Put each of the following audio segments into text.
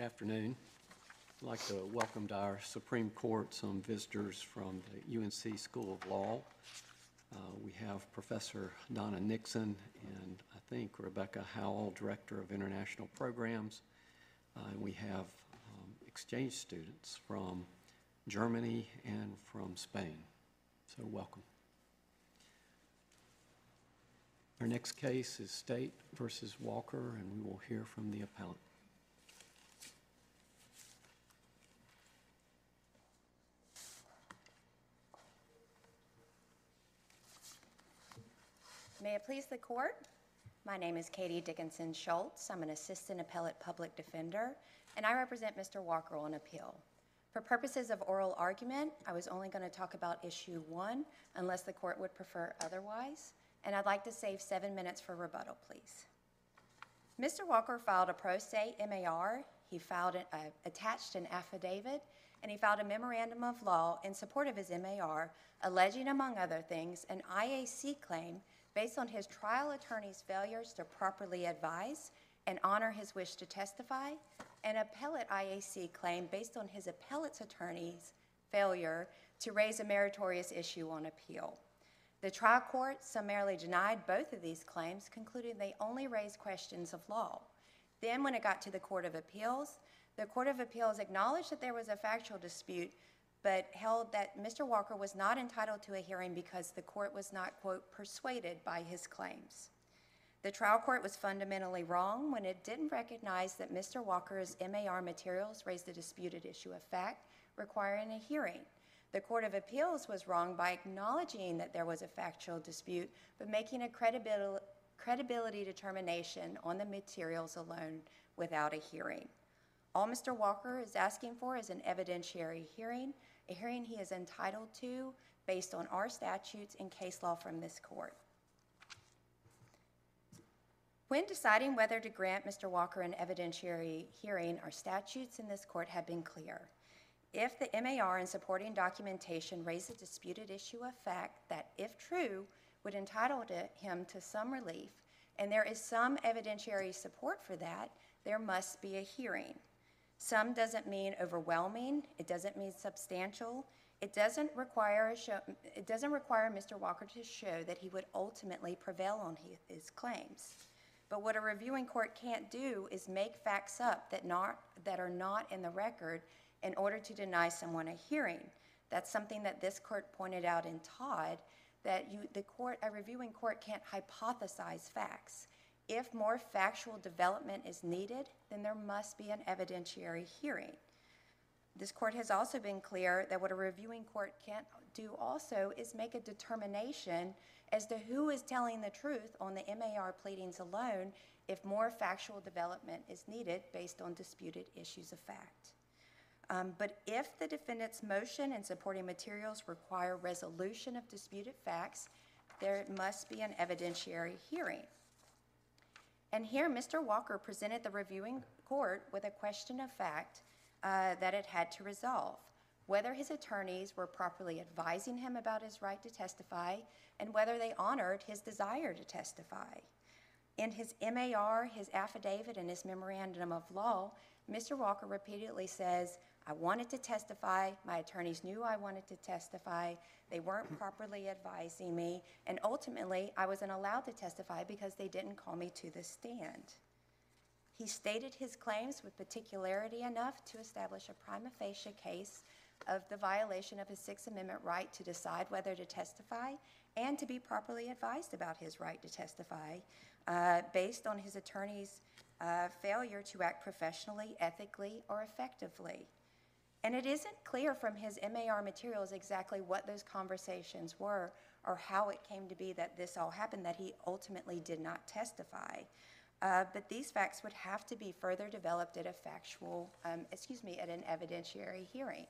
Good afternoon. I'd like to welcome to our Supreme Court some visitors from the UNC School of Law. Uh, We have Professor Donna Nixon and I think Rebecca Howell, Director of International Programs. Uh, And we have um, exchange students from Germany and from Spain. So welcome. Our next case is State versus Walker, and we will hear from the appellant. May it please the court? My name is Katie Dickinson Schultz. I'm an assistant appellate public defender, and I represent Mr. Walker on appeal. For purposes of oral argument, I was only going to talk about issue one unless the court would prefer otherwise, and I'd like to save seven minutes for rebuttal, please. Mr. Walker filed a pro se MAR, he filed, an- uh, attached an affidavit, and he filed a memorandum of law in support of his MAR, alleging, among other things, an IAC claim based on his trial attorney's failures to properly advise and honor his wish to testify, an appellate IAC claim based on his appellate's attorney's failure to raise a meritorious issue on appeal. The trial court summarily denied both of these claims, concluding they only raised questions of law. Then, when it got to the Court of Appeals, the Court of Appeals acknowledged that there was a factual dispute, but held that Mr. Walker was not entitled to a hearing because the court was not, quote, persuaded by his claims. The trial court was fundamentally wrong when it didn't recognize that Mr. Walker's MAR materials raised a disputed issue of fact requiring a hearing. The Court of Appeals was wrong by acknowledging that there was a factual dispute, but making a credibil- credibility determination on the materials alone without a hearing. All Mr. Walker is asking for is an evidentiary hearing, a hearing he is entitled to based on our statutes and case law from this court. When deciding whether to grant Mr. Walker an evidentiary hearing, our statutes in this court have been clear. If the MAR and supporting documentation raise a disputed issue of fact that, if true, would entitle him to some relief, and there is some evidentiary support for that, there must be a hearing. Some doesn't mean overwhelming, it doesn't mean substantial, it doesn't require a show, it doesn't require Mr. Walker to show that he would ultimately prevail on his, claims. But what a reviewing court can't do is make facts up that not, that are not in the record in order to deny someone a hearing. That's something that this court pointed out in Todd, that you, the court, a reviewing court can't hypothesize facts. If more factual development is needed, then there must be an evidentiary hearing. This court has also been clear that what a reviewing court can't do also is make a determination as to who is telling the truth on the MAR pleadings alone if more factual development is needed based on disputed issues of fact. Um, But if the defendant's motion and supporting materials require resolution of disputed facts, there must be an evidentiary hearing. And here, Mr. Walker presented the reviewing court with a question of fact uh, that it had to resolve whether his attorneys were properly advising him about his right to testify and whether they honored his desire to testify. In his MAR, his affidavit, and his memorandum of law, Mr. Walker repeatedly says, I wanted to testify, my attorneys knew I wanted to testify, they weren't properly advising me, and ultimately, I wasn't allowed to testify because they didn't call me to the stand. He stated his claims with particularity enough to establish a prima facie case of the violation of his Sixth Amendment right to decide whether to testify and to be properly advised about his right to testify uh, based on his attorney's uh, failure to act professionally, ethically, or effectively. And it isn't clear from his MAR materials exactly what those conversations were or how it came to be that this all happened, that he ultimately did not testify. Uh, but these facts would have to be further developed at a factual, um, excuse me, at an evidentiary hearing.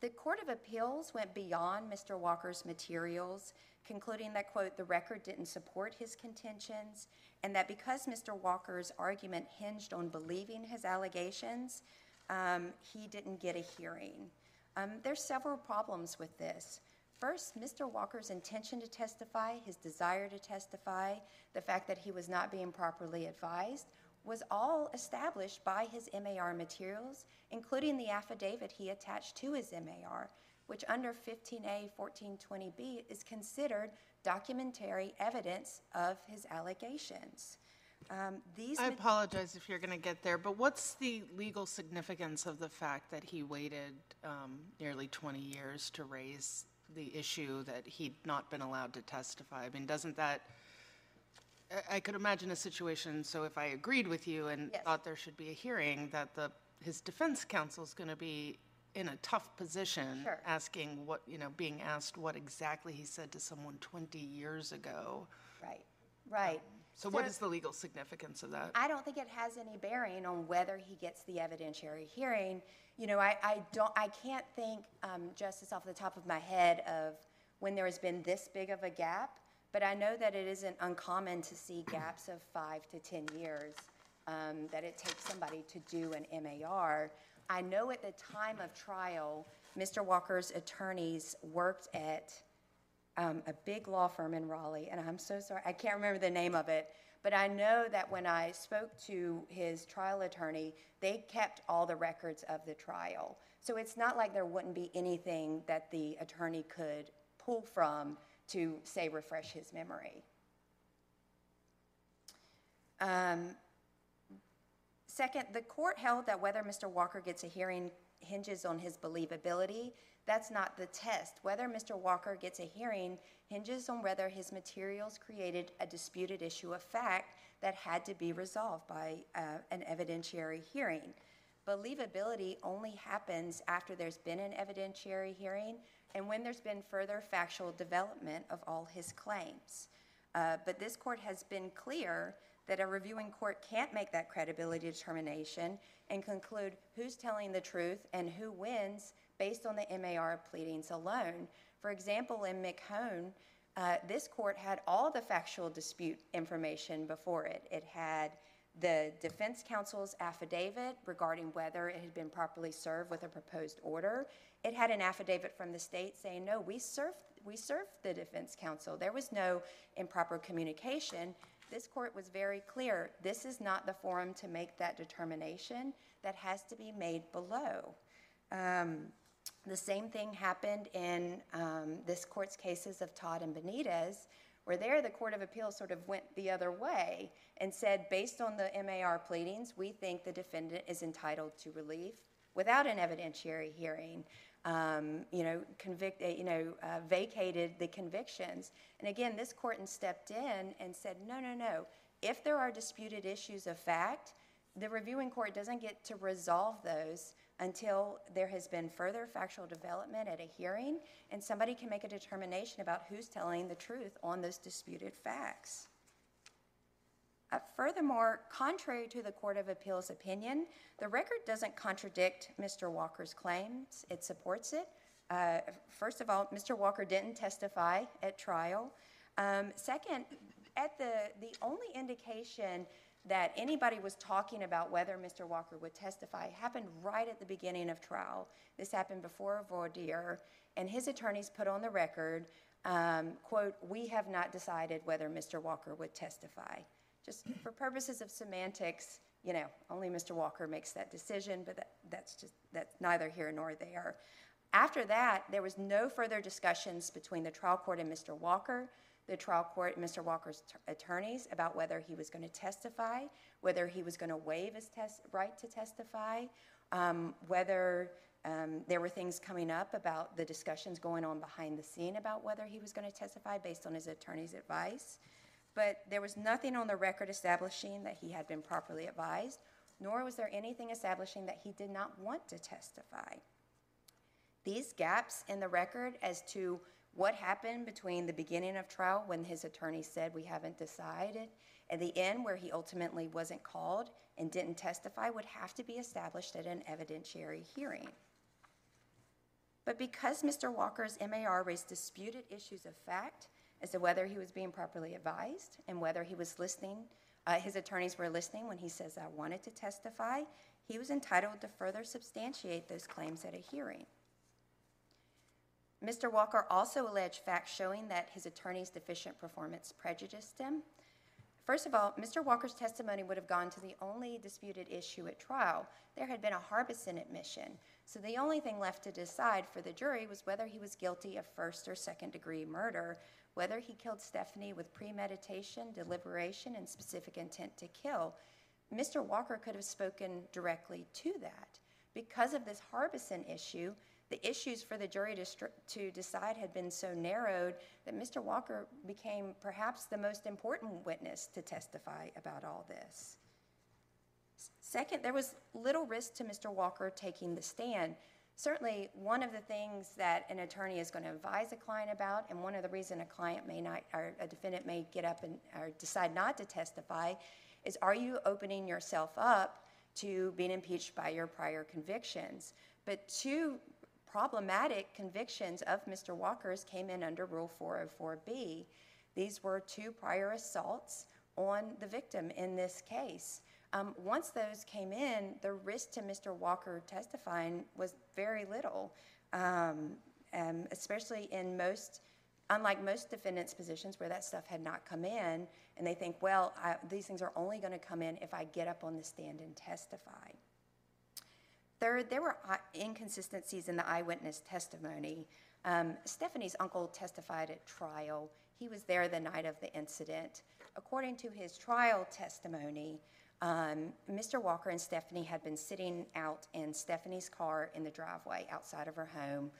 The Court of Appeals went beyond Mr. Walker's materials, concluding that, quote, the record didn't support his contentions, and that because Mr. Walker's argument hinged on believing his allegations, um, he didn't get a hearing. Um, there's several problems with this. First, Mr. Walker's intention to testify, his desire to testify, the fact that he was not being properly advised, was all established by his MAR materials, including the affidavit he attached to his MAR, which under 15A 1420B is considered documentary evidence of his allegations. Um, These, I ma- apologize if you're going to get there, but what's the legal significance of the fact that he waited um, nearly 20 years to raise the issue that he'd not been allowed to testify? I mean, doesn't that, I- I could imagine a situation, so if I agreed with you and Yes. thought there should be a hearing, that the, his defense counsel's going to be in a tough position. Sure. Asking what, you know, being asked what exactly he said to someone 20 years ago. right, right. So what is the legal significance of that? I don't think it has any bearing on whether he gets the evidentiary hearing. You know, I, I don't, I can't think, um, Justice, off the top of my head of when there has been this big of a gap, but I know that it isn't uncommon to see gaps of five to 10 years, um, that it takes somebody to do an MAR. I know at the time of trial, Mr. Walker's attorneys worked at um, a big law firm in Raleigh, and I'm so sorry, I can't remember the name of it, but I know that when I spoke to his trial attorney, they kept all the records of the trial. So it's not like there wouldn't be anything that the attorney could pull from to, say, refresh his memory. Um, Second, the court held that whether Mr. Walker gets a hearing hinges on his believability. That's not the test. Whether Mr. Walker gets a hearing hinges on whether his materials created a disputed issue of fact that had to be resolved by uh, an evidentiary hearing. Believability only happens after there's been an evidentiary hearing and when there's been further factual development of all his claims. Uh, But this court has been clear that a reviewing court can't make that credibility determination and conclude who's telling the truth and who wins based on the MAR pleadings alone. For example, in McHone, uh, this court had all the factual dispute information before it. It had the defense counsel's affidavit regarding whether it had been properly served with a proposed order. It had an affidavit from the state saying, no, we served, we served the defense counsel. There was no improper communication. This court was very clear, this is not the forum to make that determination. That has to be made below. Um, The same thing happened in um, this court's cases of Todd and Benitez, where there the Court of Appeals sort of went the other way and said, based on the MAR pleadings, we think the defendant is entitled to relief without an evidentiary hearing. Um, you know, convict, you know, uh, vacated the convictions. And again, this court stepped in and said, no, no, no. If there are disputed issues of fact, the reviewing court doesn't get to resolve those until there has been further factual development at a hearing and somebody can make a determination about who's telling the truth on those disputed facts. Uh, Furthermore, contrary to the Court of Appeals' opinion, the record doesn't contradict Mr. Walker's claims, it supports it. Uh, First of all, Mr. Walker didn't testify at trial. Um, Second, at the, the only indication that anybody was talking about whether Mr. Walker would testify happened right at the beginning of trial. This happened before voir dire, and his attorneys put on the record, um, quote, "We have not decided whether Mr. Walker would testify." Just for purposes of semantics, you know, only Mr. Walker makes that decision, but that, that's just, that's neither here nor there. After that, there was no further discussions between the trial court and Mr. Walker, the trial court Mr. Walker's t- attorneys about whether he was going to testify, whether he was going to waive his test, right to testify, um, whether um, there were things coming up about the discussions going on behind the scene about whether he was going to testify based on his attorney's advice. But there was nothing on the record establishing that he had been properly advised, nor was there anything establishing that he did not want to testify. These gaps in the record as to what happened between the beginning of trial when his attorney said we haven't decided and the end where he ultimately wasn't called and didn't testify would have to be established at an evidentiary hearing. But because Mr. Walker's MAR raised disputed issues of fact as to whether he was being properly advised and whether he was listening, uh, his attorneys were listening when he says, I wanted to testify, he was entitled to further substantiate those claims at a hearing. Mr. Walker also alleged facts showing that his attorney's deficient performance prejudiced him. First of all, Mr. Walker's testimony would have gone to the only disputed issue at trial. There had been a Harbison admission, so the only thing left to decide for the jury was whether he was guilty of first or second degree murder, whether he killed Stephanie with premeditation, deliberation, and specific intent to kill. Mr. Walker could have spoken directly to that. Because of this Harbison issue, the issues for the jury to, to decide had been so narrowed that Mr. Walker became perhaps the most important witness to testify about all this. Second, there was little risk to Mr. Walker taking the stand. Certainly, one of the things that an attorney is going to advise a client about, and one of the reason a client may not, or a defendant may get up and, or decide not to testify, is are you opening yourself up to being impeached by your prior convictions? But two problematic convictions of Mr. Walker's came in under Rule 404B. These were two prior assaults on the victim in this case. Um, once those came in, the risk to Mr. Walker testifying was very little, um, um, especially in most, unlike most defendants' positions where that stuff had not come in, and they think, well, I, these things are only going to come in if I get up on the stand and testify. Third, there were inconsistencies in the eyewitness testimony. Um, Stephanie's uncle testified at trial. He was there the night of the incident. According to his trial testimony, um, Mr. Walker and Stephanie had been sitting out in Stephanie's car in the driveway outside of her home.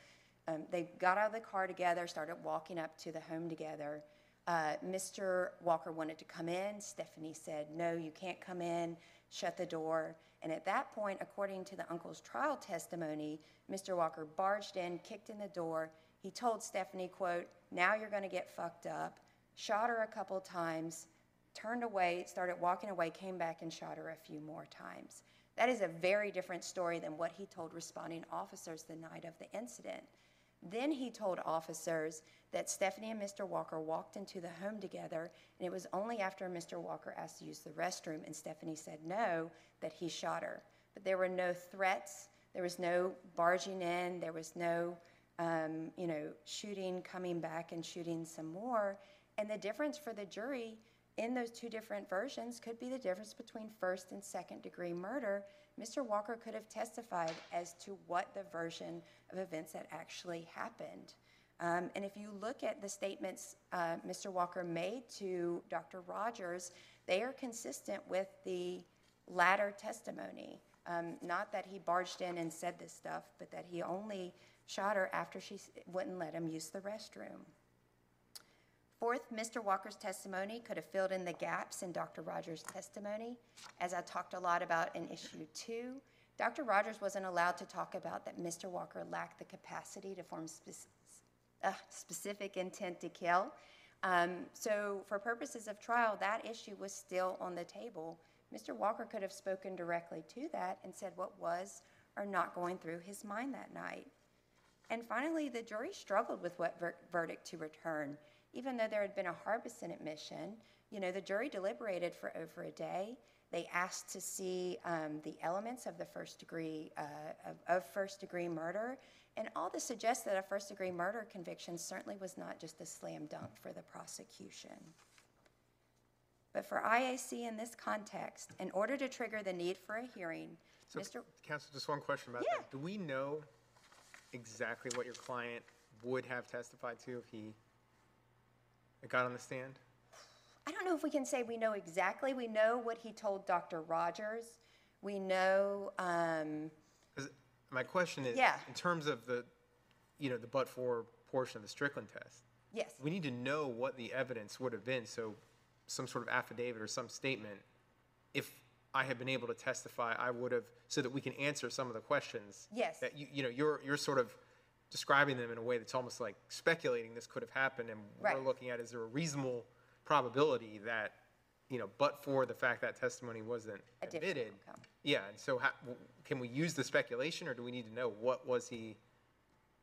Um, they got out of the car together, started walking up to the home together. Uh, Mr. Walker wanted to come in. Stephanie said, No, you can't come in. Shut the door. And at that point, according to the uncle's trial testimony, Mr. Walker barged in, kicked in the door. He told Stephanie, quote, Now you're going to get fucked up. Shot her a couple times, turned away, started walking away, came back and shot her a few more times. That is a very different story than what he told responding officers the night of the incident. Then he told officers that Stephanie and Mr. Walker walked into the home together, and it was only after Mr. Walker asked to use the restroom and Stephanie said no that he shot her. But there were no threats, there was no barging in, there was no, um, you know, shooting, coming back and shooting some more. And the difference for the jury in those two different versions could be the difference between first and second degree murder. Mr. Walker could have testified as to what the version of events that actually happened. Um, and if you look at the statements uh, Mr. Walker made to Dr. Rogers, they are consistent with the latter testimony. Um, not that he barged in and said this stuff, but that he only shot her after she wouldn't let him use the restroom. Fourth, Mr. Walker's testimony could have filled in the gaps in Dr. Rogers' testimony. As I talked a lot about in issue two, Dr. Rogers wasn't allowed to talk about that Mr. Walker lacked the capacity to form spec- uh, specific intent to kill. Um, so, for purposes of trial, that issue was still on the table. Mr. Walker could have spoken directly to that and said what was or not going through his mind that night. And finally, the jury struggled with what ver- verdict to return. Even though there had been a Harbison admission, you know, the jury deliberated for over a day. They asked to see um, the elements of the first degree uh, of, of first degree murder, and all this suggests that a first degree murder conviction certainly was not just a slam dunk for the prosecution. But for IAC in this context, in order to trigger the need for a hearing, So, Mr. Counsel, just one question about Yeah. that. Do we know exactly what your client would have testified to if he got on the stand? I don't know if we can say we know exactly. We know what he told Dr. Rogers. We know, um, my question is, Yeah. in terms of the, you know, the but-for portion of the Strickland test, yes, we need to know what the evidence would have been, so some sort of affidavit or some statement, if I had been able to testify, I would have, so that we can answer some of the questions. Yes. That you, you know, you're, you're sort of describing them in a way that's almost like speculating this could have happened, and we're looking at, is there a reasonable probability that, you know, but for the fact that testimony wasn't admitted? Yeah, and so how, can we use the speculation, or do we need to know what was he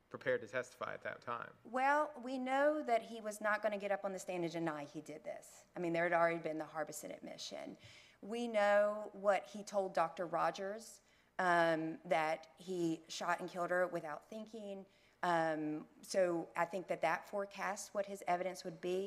prepared to testify at that time? Well, we know that he was not going to get up on the stand and deny he did this. I mean, there had already been the Harbison admission. We know what he told Dr. Rogers um, that he shot and killed her without thinking. Um, so I think that that forecasts what his evidence would be.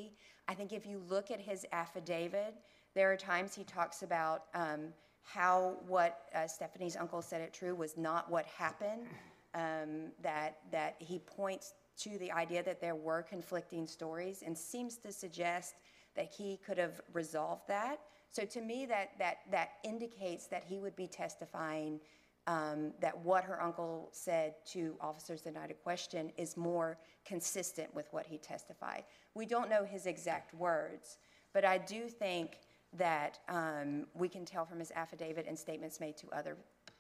I think if you look at his affidavit, There are times he talks about um, how what uh, Stephanie's uncle said it true was not what happened. Um, that that he points to the idea that there were conflicting stories and seems to suggest that he could have resolved that. So to me, that that that indicates that he would be testifying um, that what her uncle said to officers the night of question is more consistent with what he testified. We don't know his exact words, but I do think that um, we can tell from his affidavit and statements made to other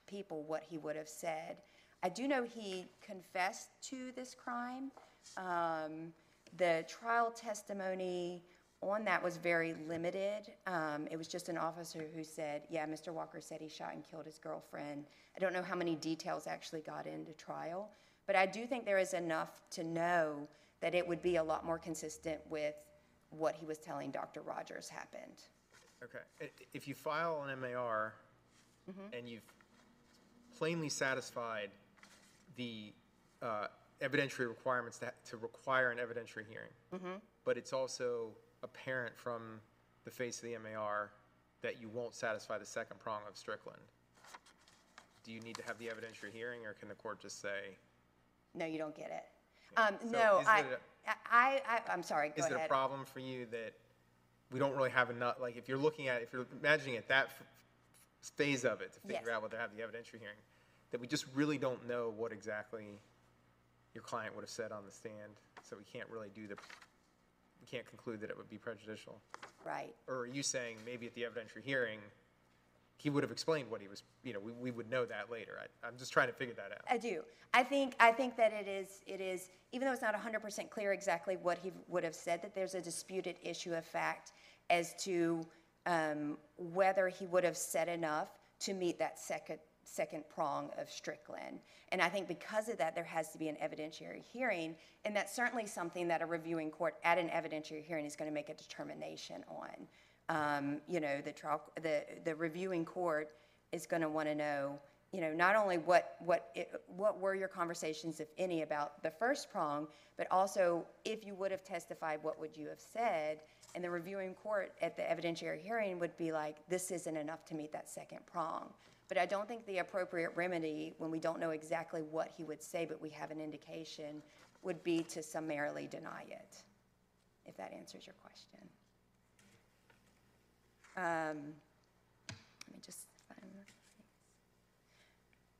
people what he would have said. I do know he confessed to this crime. Um, the trial testimony on that was very limited. Um, it was just an officer who said, yeah, Mr. Walker said he shot and killed his girlfriend. I don't know how many details actually got into trial, but I do think there is enough to know that it would be a lot more consistent with what he was telling Dr. Rogers happened. Okay, if you file an MAR and you've plainly satisfied the uh, evidentiary requirements to, to require an evidentiary hearing, but it's also apparent from the face of the MAR that you won't satisfy the second prong of Strickland, do you need to have the evidentiary hearing, or can the court just say, No, you don't get it. Um, So no, is I, it I, I, I'm sorry, go is it a ahead. problem for you that we don't really have enough, like, if you're looking at, if you're imagining it, that f- f- phase of it, to figure Yes. out whether to have the evidentiary hearing, that we just really don't know what exactly your client would have said on the stand, so we can't really do the, can't conclude that it would be prejudicial? Right. Or are you saying maybe at the evidentiary hearing, he would have explained what he was, you know, we, we would know that later? I, I'm just trying to figure that out. I do. I think, I think that it is, it is, even though it's not hundred percent clear exactly what he would have said, that there's a disputed issue of fact as to, um, whether he would have said enough to meet that second, second prong of Strickland. And I think because of that, there has to be an evidentiary hearing, and that's certainly something that a reviewing court at an evidentiary hearing is gonna make a determination on. Um, you know, the trial, the, the reviewing court is gonna wanna know, you know, not only what, what, it- what were your conversations, if any, about the first prong, but also if you would have testified, what would you have said? And the reviewing court at the evidentiary hearing would be like, this isn't enough to meet that second prong. But I don't think the appropriate remedy, when we don't know exactly what he would say, but we have an indication, would be to summarily deny it, if that answers your question. Um, Let me just find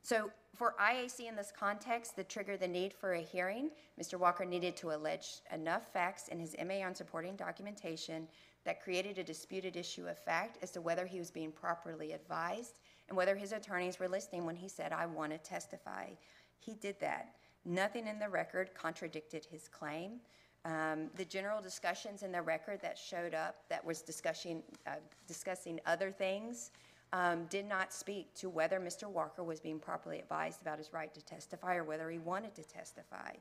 so for IAC in this context, that trigger the need for a hearing, Mr. Walker needed to allege enough facts in his MA on supporting documentation that created a disputed issue of fact as to whether he was being properly advised and whether his attorneys were listening when he said, I want to testify. He did that. Nothing in the record contradicted his claim. Um, the general discussions in the record that showed up that was discussing, uh, discussing other things um, did not speak to whether Mr. Walker was being properly advised about his right to testify or whether he wanted to testify.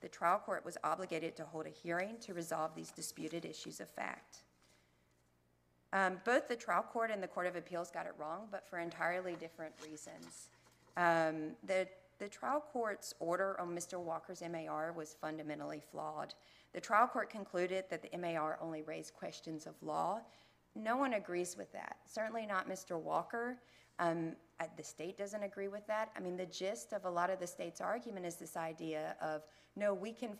The trial court was obligated to hold a hearing to resolve these disputed issues of fact. Um, both the trial court and the Court of Appeals got it wrong, but for entirely different reasons. Um, the, the trial court's order on Mr. Walker's MAR was fundamentally flawed. The trial court concluded that the MAR only raised questions of law. No one agrees with that, certainly not Mr. Walker. Um, the state doesn't agree with that. I mean, the gist of a lot of the state's argument is this idea of, no, we can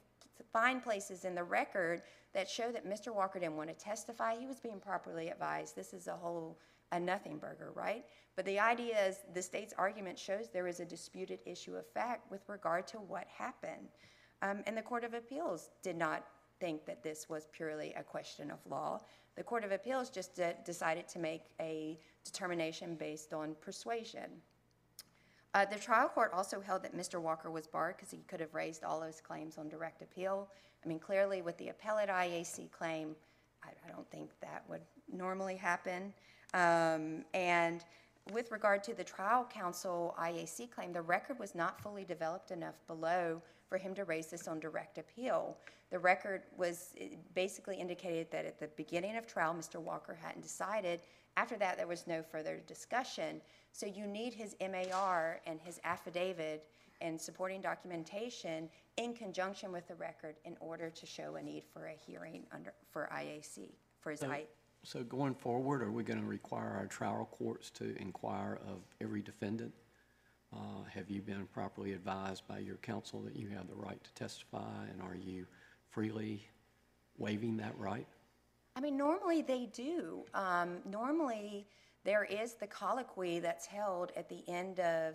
find places in the record that show that Mr. Walker didn't want to testify. He was being properly advised. This is a whole, a nothing burger, right? But the idea is, the state's argument shows there is a disputed issue of fact with regard to what happened. Um, and the Court of Appeals did not think that this was purely a question of law. The Court of Appeals just de- decided to make a determination based on persuasion. Uh, the trial court also held that Mr. Walker was barred because he could have raised all his claims on direct appeal. I mean, clearly with the appellate IAC claim, I, I don't think that would normally happen. Um, and with regard to the trial counsel IAC claim, the record was not fully developed enough below for him to raise this on direct appeal. The record was basically indicated that at the beginning of trial, Mr. Walker hadn't decided. After that, there was no further discussion. So you need his MAR and his affidavit and supporting documentation in conjunction with the record in order to show a need for a hearing under, for IAC, for his So- I, So going forward, are we going to require our trial courts to inquire of every defendant? Uh, Have you been properly advised by your counsel that you have the right to testify, and are you freely waiving that right? I mean, normally they do. Um, normally, there is the colloquy that's held at the end of,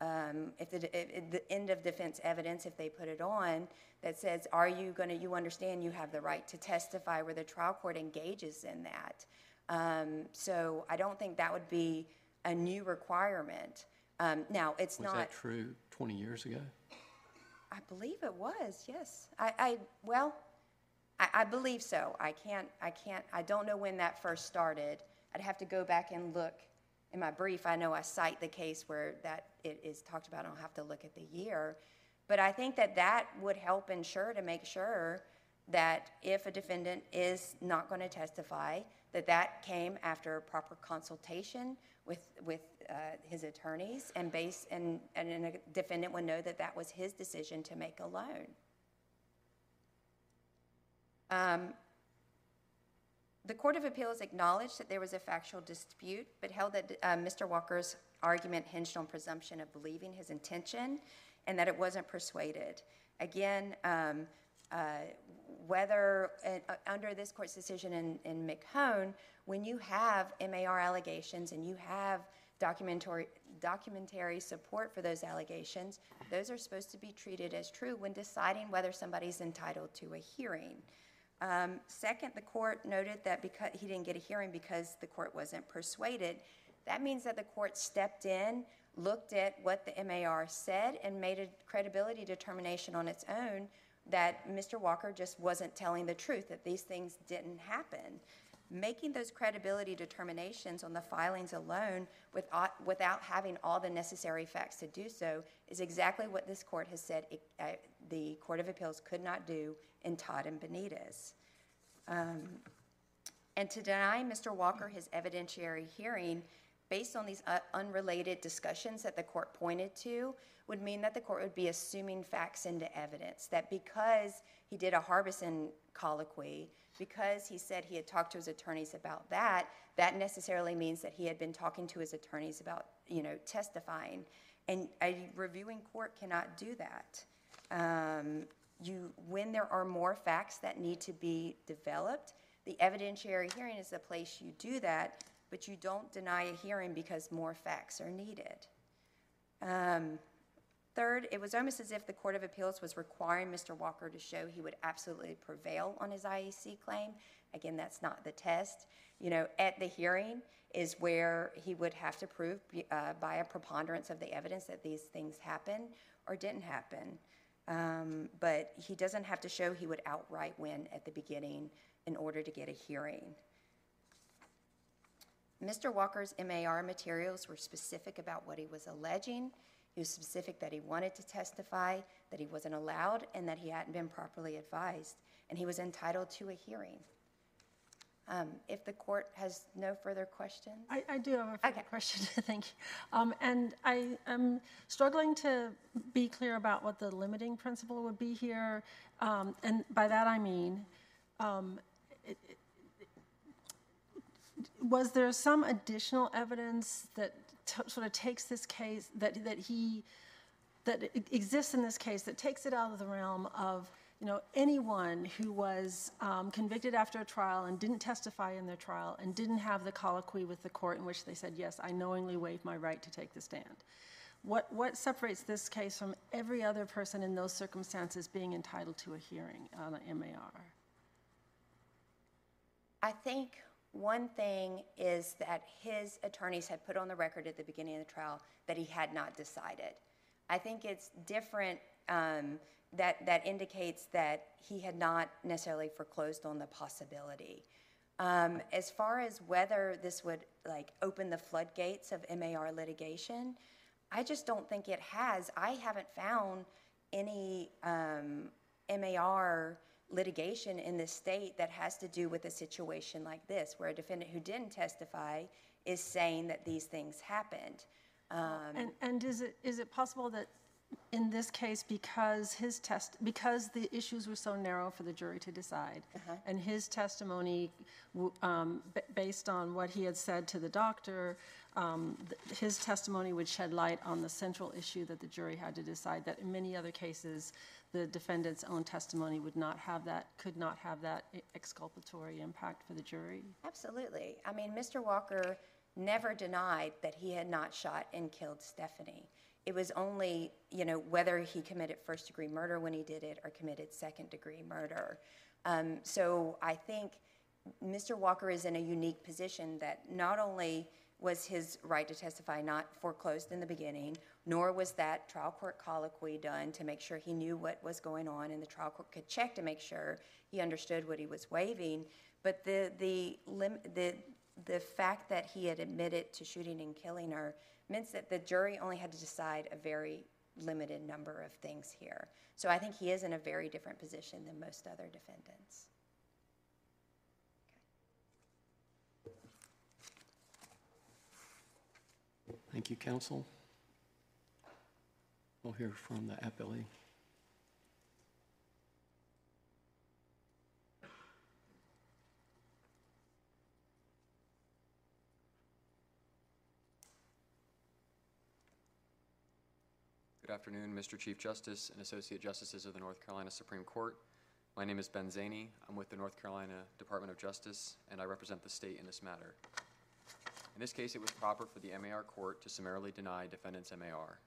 um, if the, at the end of defense evidence, if they put it on, that says, are you gonna, you understand you have the right to testify, where the trial court engages in that. Um, so I don't think that would be a new requirement. Um, now, it's Was not. that true 20 years ago? I believe it was, yes. I, I, well, I, I believe so. I can't, I can't, I don't know when that first started. I'd have to go back and look. In my brief, I know I cite the case where that it is talked about. I'll have to look at the year. But I think that that would help ensure to make sure that if a defendant is not going to testify, that that came after proper consultation with, with uh, his attorneys and base, and, and a defendant would know that that was his decision to make alone. Um, The Court of Appeals acknowledged that there was a factual dispute, but held that uh, Mr. Walker's argument hinged on presumption of believing his intention and that it wasn't persuaded. Again, um, uh, whether, uh, under this court's decision in, in McHone, when you have MAR allegations and you have documentary, documentary support for those allegations, those are supposed to be treated as true when deciding whether somebody's entitled to a hearing. Um, Second, the court noted that because, he didn't get a hearing because the court wasn't persuaded. That means that the court stepped in, looked at what the MAR said, and made a credibility determination on its own that Mr. Walker just wasn't telling the truth, that these things didn't happen. Making those credibility determinations on the filings alone without, without having all the necessary facts to do so is exactly what this court has said it, uh, the Court of Appeals could not do in Todd and Benitez. Um, And to deny Mr. Walker his evidentiary hearing based on these uh, unrelated discussions that the court pointed to would mean that the court would be assuming facts into evidence, that because he did a Harbison colloquy, because he said he had talked to his attorneys about that, that necessarily means that he had been talking to his attorneys about, you know, testifying. And a reviewing court cannot do that. Um, You, when there are more facts that need to be developed, the evidentiary hearing is the place you do that, but you don't deny a hearing because more facts are needed. Um, Third, it was almost as if the Court of Appeals was requiring Mr. Walker to show he would absolutely prevail on his IAC claim. Again, that's not the test. You know, at the hearing is where he would have to prove uh, by a preponderance of the evidence that these things happened or didn't happen. Um, But he doesn't have to show he would outright win at the beginning in order to get a hearing. Mr. Walker's MAR materials were specific about what he was alleging. He was specific that he wanted to testify, that he wasn't allowed, and that he hadn't been properly advised, and he was entitled to a hearing. Um, If the court has no further questions? I, I do have a further Okay. question, thank you. Um, And I am struggling to be clear about what the limiting principle would be here. Um, And by that I mean, um, it- it- was there some additional evidence that sort of takes this case, that, that he, that exists in this case, that takes it out of the realm of, you know, anyone who was um, convicted after a trial and didn't testify in their trial and didn't have the colloquy with the court in which they said, yes, I knowingly waive my right to take the stand. What, what separates this case from every other person in those circumstances being entitled to a hearing on an MAR? I think one thing is that his attorneys had put on the record at the beginning of the trial that he had not decided. I think it's different, um, that, that indicates that he had not necessarily foreclosed on the possibility. Um, As far as whether this would, like, open the floodgates of MAR litigation, I just don't think it has. I haven't found any um, MAR litigation in this state that has to do with a situation like this, where a defendant who didn't testify is saying that these things happened. Um, And, and is it, is it possible that in this case, because his test, because the issues were so narrow for the jury to decide, and his testimony, w- um, b- based on what he had said to the doctor, um, th- his testimony would shed light on the central issue that the jury had to decide, that in many other cases, the defendant's own testimony would not have that, could not have that exculpatory impact for the jury. Absolutely. I mean, Mr. Walker never denied that he had not shot and killed Stephanie. It was only, you know, whether he committed first-degree murder when he did it or committed second-degree murder. Um, so I think Mr. Walker is in a unique position that not only was his right to testify not foreclosed in the beginning, nor was that trial court colloquy done to make sure he knew what was going on and the trial court could check to make sure he understood what he was waiving. But the, the, lim- the, the fact that he had admitted to shooting and killing her meant that the jury only had to decide a very limited number of things here. So I think he is in a very different position than most other defendants. Thank you, counsel. We'll hear from the appellee. Good afternoon, Mr. Chief Justice and Associate Justices of the North Carolina Supreme Court. My name is Ben Zaney. I'm with the North Carolina Department of Justice, and I represent the state in this matter. In this case, it was proper for the MAR court to summarily deny defendant's MAR.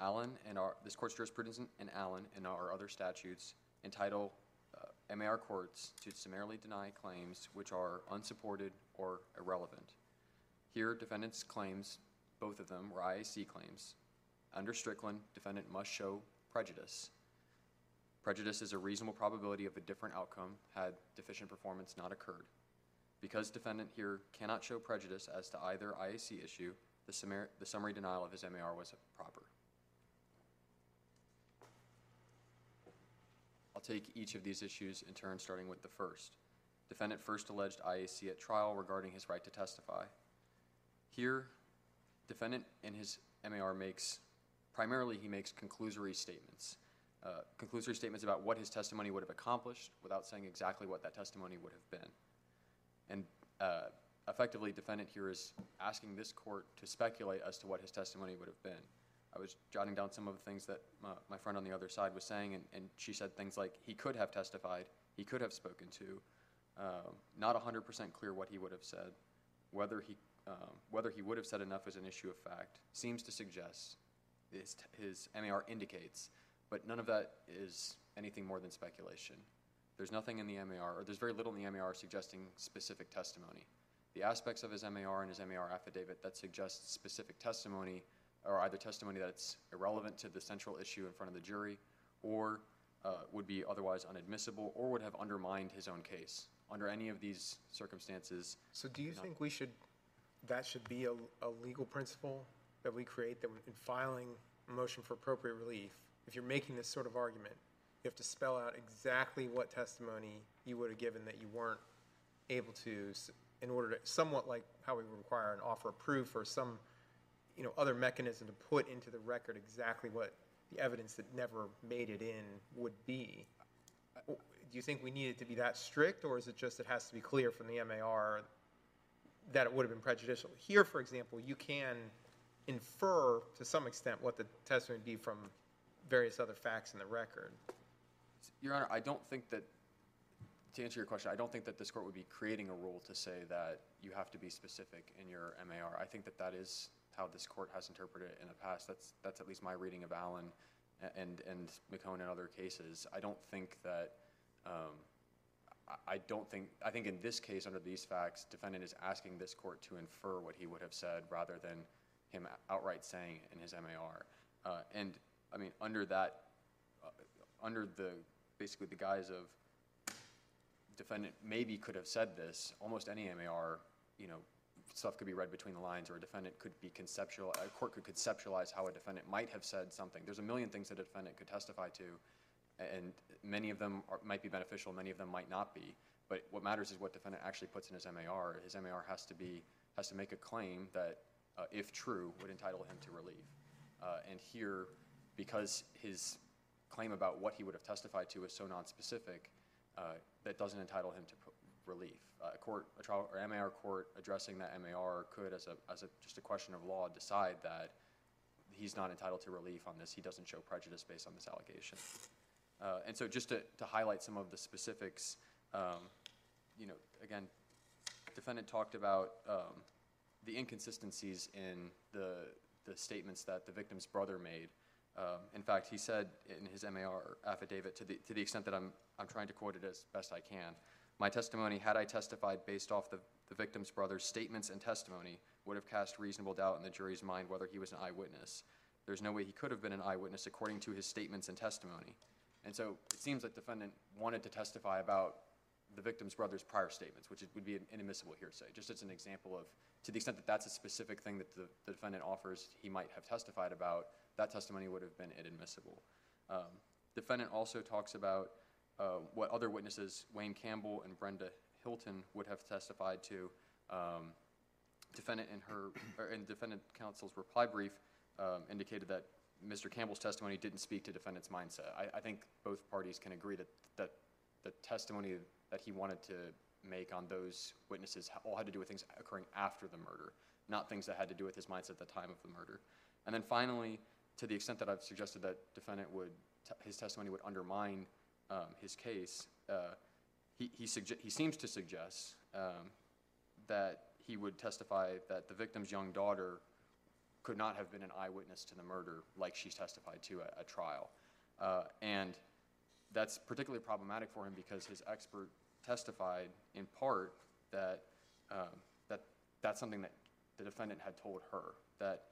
Allen and our, this court's jurisprudence in Allen and our other statutes entitle uh, MAR courts to summarily deny claims which are unsupported or irrelevant. Here, defendant's claims, both of them, were IAC claims. Under Strickland, defendant must show prejudice. Prejudice is a reasonable probability of a different outcome had deficient performance not occurred. Because defendant here cannot show prejudice as to either IAC issue, the summary, the summary denial of his MAR was proper. I'll take each of these issues in turn, starting with the first. Defendant first alleged IAC at trial regarding his right to testify. Here, defendant in his MAR makes, primarily he makes conclusory statements. Uh, conclusory statements about what his testimony would have accomplished without saying exactly what that testimony would have been. And uh, effectively, defendant here is asking this court to speculate as to what his testimony would have been. I was jotting down some of the things that my, friend on the other side was saying, and, and she said things like he could have testified, he could have spoken to. Um, not 100% clear what he would have said. Whether he, um, whether he would have said enough is an issue of fact. Seems to suggest, his, his MAR indicates, but none of that is anything more than speculation. There's nothing in the MAR, or there's very little in the MAR suggesting specific testimony. The aspects of his MAR and his MAR affidavit that suggest specific testimony are either testimony that's irrelevant to the central issue in front of the jury, or uh, would be otherwise unadmissible, or would have undermined his own case. Under any of these circumstances, So do you think we should, that should be a, a legal principle that we create, that in filing a motion for appropriate relief, if you're making this sort of argument, you have to spell out exactly what testimony you would have given that you weren't able to, in order to, somewhat like how we require an offer of proof or some, you know, other mechanism to put into the record exactly what the evidence that never made it in would be. Do you think we need it to be that strict, or is it just it has to be clear from the MAR that it would have been prejudicial? Here, for example, you can infer to some extent what the testimony would be from various other facts in the record. Your Honor, I don't think that, to answer your question, I don't think that this court would be creating a rule to say that you have to be specific in your MAR. I think that that is how this court has interpreted it in the past. That's, that's at least my reading of Allen and, and McHone and other cases. I don't think that, um, I, don't think, I think in this case, under these facts, defendant is asking this court to infer what he would have said rather than him outright saying in his MAR. Uh, and, I mean, under that, under the, basically the guise of defendant maybe could have said this, almost any MAR, you know, stuff could be read between the lines, or a defendant could be conceptual, a court could conceptualize how a defendant might have said something. There's a million things that a defendant could testify to, and many of them are, might be beneficial, many of them might not be. But what matters is what defendant actually puts in his MAR. His MAR has to be, has to make a claim that, uh, if true, would entitle him to relief. Uh, and here, because his claim about what he would have testified to is so nonspecific, uh, that doesn't entitle him to relief. Uh, A court, a trial, or MAR court addressing that MAR could, as a, as a, just a question of law, decide that he's not entitled to relief on this, he doesn't show prejudice based on this allegation. Uh, And so just to, to highlight some of the specifics, um, you know, again, defendant talked about um, the inconsistencies in the, the statements that the victim's brother made. Um, In fact, he said in his MAR affidavit, to the, to the extent that I'm, I'm trying to quote it as best I can, "My testimony, had I testified based off the, the victim's brother's statements and testimony, would have cast reasonable doubt in the jury's mind whether he was an eyewitness. There's no way he could have been an eyewitness according to his statements and testimony." And so it seems that defendant wanted to testify about the victim's brother's prior statements, which would be an inadmissible hearsay, just as an example of, to the extent that that's a specific thing that the, the defendant offers he might have testified about, that testimony would have been inadmissible. Um, Defendant also talks about uh, what other witnesses, Wayne Campbell and Brenda Hilton, would have testified to. Um, Defendant in her, or in defendant counsel's reply brief um, indicated that Mr. Campbell's testimony didn't speak to defendant's mindset. I, I think both parties can agree that, that the testimony that he wanted to make on those witnesses all had to do with things occurring after the murder, not things that had to do with his mindset at the time of the murder. And then finally, to the extent that I've suggested that defendant would, his testimony would undermine um, his case, uh, he, he, he seems to suggest um, that he would testify that the victim's young daughter could not have been an eyewitness to the murder like she's testified to at, at trial. Uh, and that's particularly problematic for him because his expert testified in part that, um, that that's something that the defendant had told her, that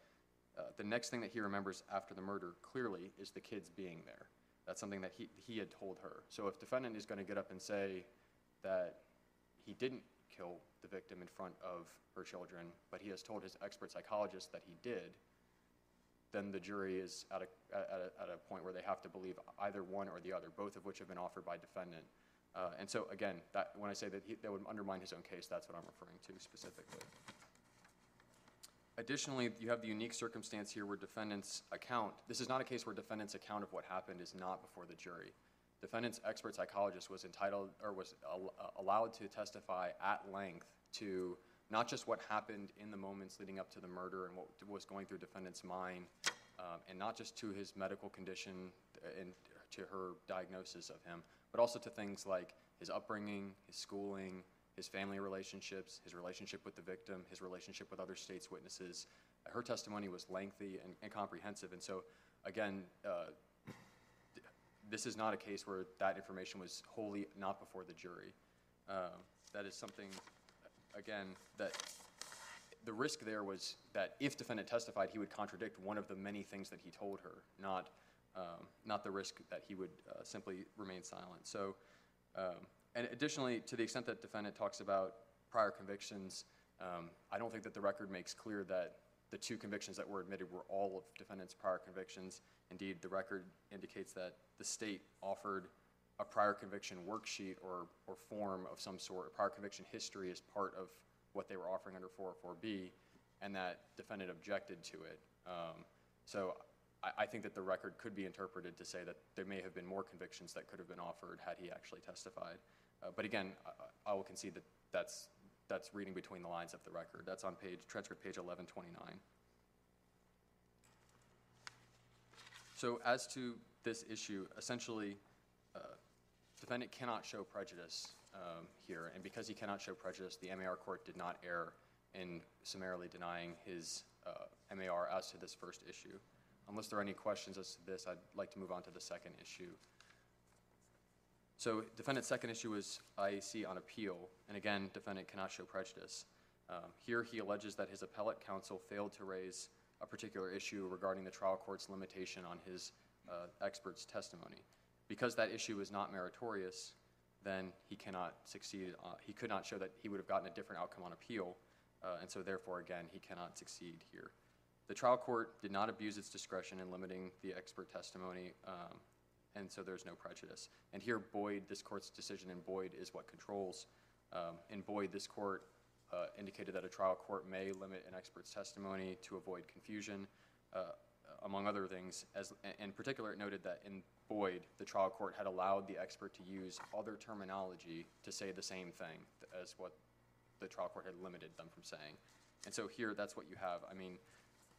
uh, the next thing that he remembers after the murder clearly is the kids being there. That's something that he, he had told her. So if defendant is going to get up and say that he didn't kill the victim in front of her children, but he has told his expert psychologist that he did, then the jury is at a, at a, at a point where they have to believe either one or the other, both of which have been offered by defendant. Uh, and so again, that, when I say that he, that would undermine his own case, that's what I'm referring to specifically. Additionally, you have the unique circumstance here where defendant's account, this is not a case where defendant's account of what happened is not before the jury. Defendant's expert psychologist was entitled, or was al- allowed to testify at length to not just what happened in the moments leading up to the murder and what was going through defendant's mind, um, and not just to his medical condition and to her diagnosis of him, but also to things like his upbringing, his schooling, his family relationships, his relationship with the victim, his relationship with other state's witnesses. Her testimony was lengthy and, and comprehensive, and so, again, uh, this is not a case where that information was wholly not before the jury. Um, That is something, again, that the risk there was that if defendant testified, he would contradict one of the many things that he told her, not, um, not the risk that he would uh, simply remain silent. So, um, and additionally, to the extent that defendant talks about prior convictions, um, I don't think that the record makes clear that the two convictions that were admitted were all of defendant's prior convictions. Indeed, the record indicates that the state offered a prior conviction worksheet or, or form of some sort, a prior conviction history as part of what they were offering under 404B, and that defendant objected to it. Um, So I, I think that the record could be interpreted to say that there may have been more convictions that could have been offered had he actually testified. Uh, But again, I, I will concede that that's, that's reading between the lines of the record. That's on page, transcript page 1129. So as to this issue, essentially, uh, defendant cannot show prejudice um, here, and because he cannot show prejudice, the MAR court did not err in summarily denying his uh, MAR as to this first issue. Unless there are any questions as to this, I'd like to move on to the second issue. So defendant's second issue is IAC on appeal, and again, defendant cannot show prejudice. Um, Here, he alleges that his appellate counsel failed to raise a particular issue regarding the trial court's limitation on his uh, expert's testimony. Because that issue is not meritorious, then he cannot succeed, uh, he could not show that he would have gotten a different outcome on appeal, uh, and so therefore, again, he cannot succeed here. The trial court did not abuse its discretion in limiting the expert testimony, um, and so there's no prejudice. And here, Boyd, this court's decision in Boyd is what controls. Um, In Boyd, this court uh, indicated that a trial court may limit an expert's testimony to avoid confusion. Among other things, as, in particular, it noted that in Boyd, the trial court had allowed the expert to use other terminology to say the same thing as what the trial court had limited them from saying. And so here, that's what you have. I mean,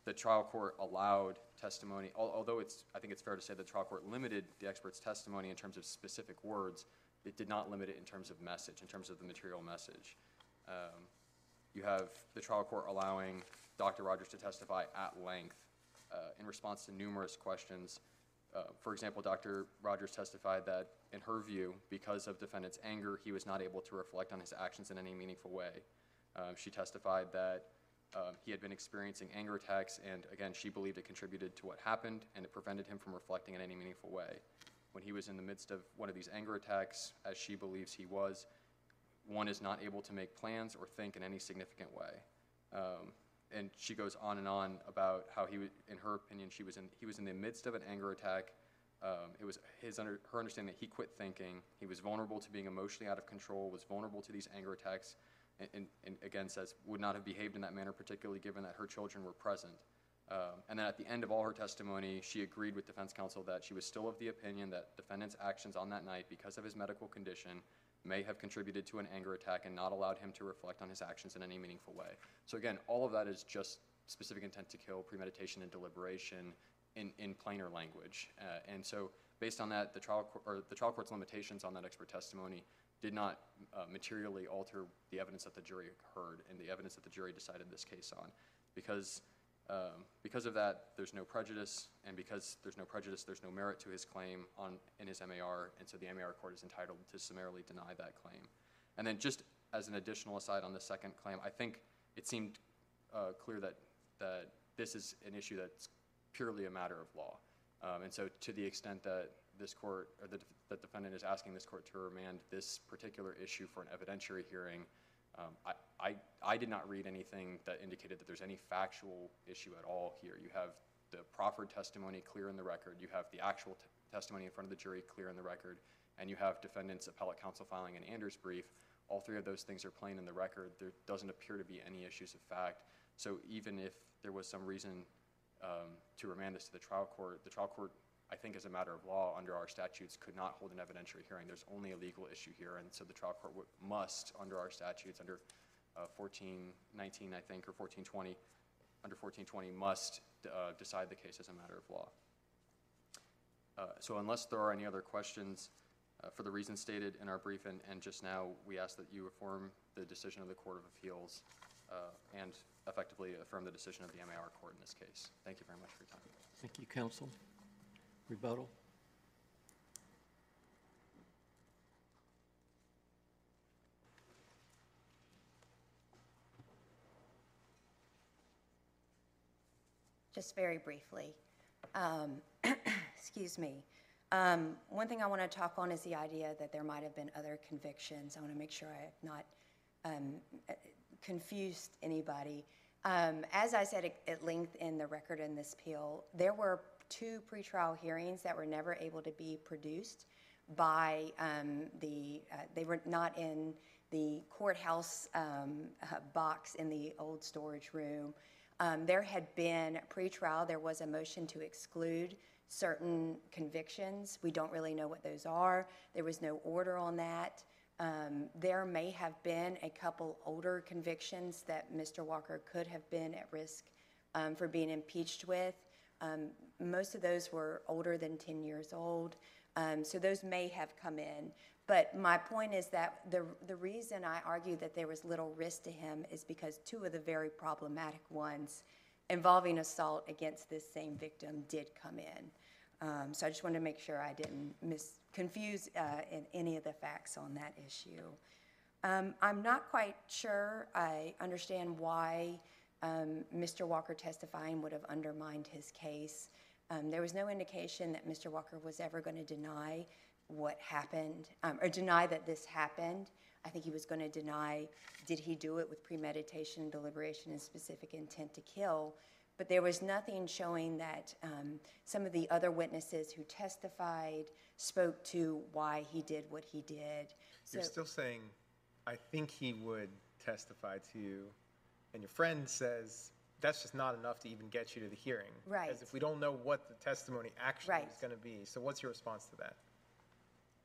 the trial court allowed testimony, al- although it's, I think it's fair to say the trial court limited the expert's testimony in terms of specific words, it did not limit it in terms of message, in terms of the material message. Um, You have the trial court allowing Dr. Rogers to testify at length uh, in response to numerous questions. Uh, For example, Dr. Rogers testified that, in her view, because of defendant's anger, he was not able to reflect on his actions in any meaningful way. Um, She testified that um, he had been experiencing anger attacks, and again, she believed it contributed to what happened, and it prevented him from reflecting in any meaningful way. When he was in the midst of one of these anger attacks, as she believes he was, one is not able to make plans or think in any significant way. Um, and she goes on and on about how he, in her opinion, she was in, he was in the midst of an anger attack. Um, it was his under, her understanding that he quit thinking. He was vulnerable to being emotionally out of control, was vulnerable to these anger attacks, and, and, and again says would not have behaved in that manner, particularly given that her children were present. Um, and then at the end of all her testimony, she agreed with defense counsel that she was still of the opinion that defendant's actions on that night, because of his medical condition, may have contributed to an anger attack and not allowed him to reflect on his actions in any meaningful way. So again, all of that is just specific intent to kill, premeditation, and deliberation in, in plainer language. Uh, and so, based on that, the trial or the trial court's limitations on that expert testimony did not uh, materially alter the evidence that the jury heard and the evidence that the jury decided this case on, because. Um, because of that, there's no prejudice, and because there's no prejudice, there's no merit to his claim on, in his MAR, and so the MAR court is entitled to summarily deny that claim. And then just as an additional aside on the second claim, I think it seemed uh, clear that, that this is an issue that's purely a matter of law. Um, And so to the extent that this court, or the the defendant is asking this court to remand this particular issue for an evidentiary hearing, um, I, I, I did not read anything that indicated that there's any factual issue at all here. You have the proffered testimony clear in the record, you have the actual t- testimony in front of the jury clear in the record, and you have defendant's appellate counsel filing an Anders brief. All three of those things are plain in the record. There doesn't appear to be any issues of fact. So even if there was some reason um, to remand this to the trial court, the trial court, I think as a matter of law, under our statutes, could not hold an evidentiary hearing. There's only a legal issue here, and so the trial court must, under our statutes, under uh, 1419, I think, or 1420, under 1420, must uh, decide the case as a matter of law. Uh, So unless there are any other questions, uh, for the reasons stated in our brief and, and just now, we ask that you affirm the decision of the Court of Appeals uh, and effectively affirm the decision of the MAR Court in this case. Thank you very much for your time. Thank you, counsel. Rebuttal? Just very briefly. Um, Excuse me. Um, One thing I want to talk on is the idea that there might have been other convictions. I want to make sure I have not um, uh, confused anybody. Um, As I said at- at length in the record in this appeal, there were two pretrial hearings that were never able to be produced by um, the, uh, they were not in the courthouse um, uh, box in the old storage room. Um, There had been pretrial, there was a motion to exclude certain convictions. We don't really know what those are. There was no order on that. Um, There may have been a couple older convictions that Mr. Walker could have been at risk um, for being impeached with. Um, Most of those were older than 10 years old, um, so those may have come in. But my point is that the, the reason I argue that there was little risk to him is because two of the very problematic ones involving assault against this same victim did come in. Um, So I just wanted to make sure I didn't mis, confuse uh, any of the facts on that issue. Um, I'm not quite sure I understand why um, Mr. Walker testifying would have undermined his case. Um, There was no indication that Mr. Walker was ever going to deny what happened, um, or deny that this happened. I think he was going to deny, did he do it with premeditation, deliberation, and specific intent to kill? But there was nothing showing that um, some of the other witnesses who testified spoke to why he did what he did. You're still saying, I think he would testify to you, and your friend says, that's just not enough to even get you to the hearing. Right. Because if we don't know what the testimony actually Right. is going to be, so what's your response to that?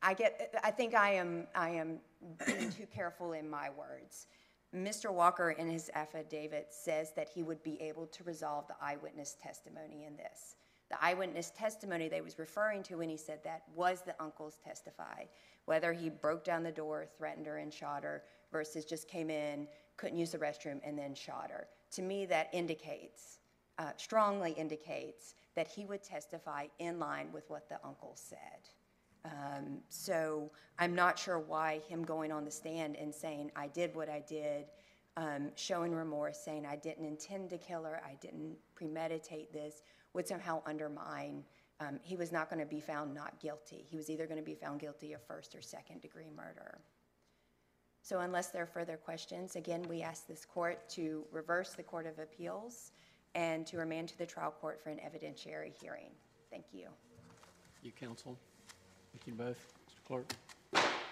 I get, I think I am, I am being too careful in my words. Mr. Walker in his affidavit says that he would be able to resolve the eyewitness testimony in this. The eyewitness testimony they was referring to when he said that was the uncle's testify. Whether he broke down the door, threatened her and shot her versus just came in, couldn't use the restroom and then shot her. To me, that indicates, uh, strongly indicates that he would testify in line with what the uncle said. Um, So I'm not sure why him going on the stand and saying, I did what I did, um, showing remorse, saying I didn't intend to kill her, I didn't premeditate this, would somehow undermine, um, he was not going to be found not guilty. He was either going to be found guilty of first or second degree murder. So unless there are further questions, again, we ask this court to reverse the Court of Appeals and to remand to the trial court for an evidentiary hearing. Thank you. You, counsel? Thank you both. Mr. Clerk?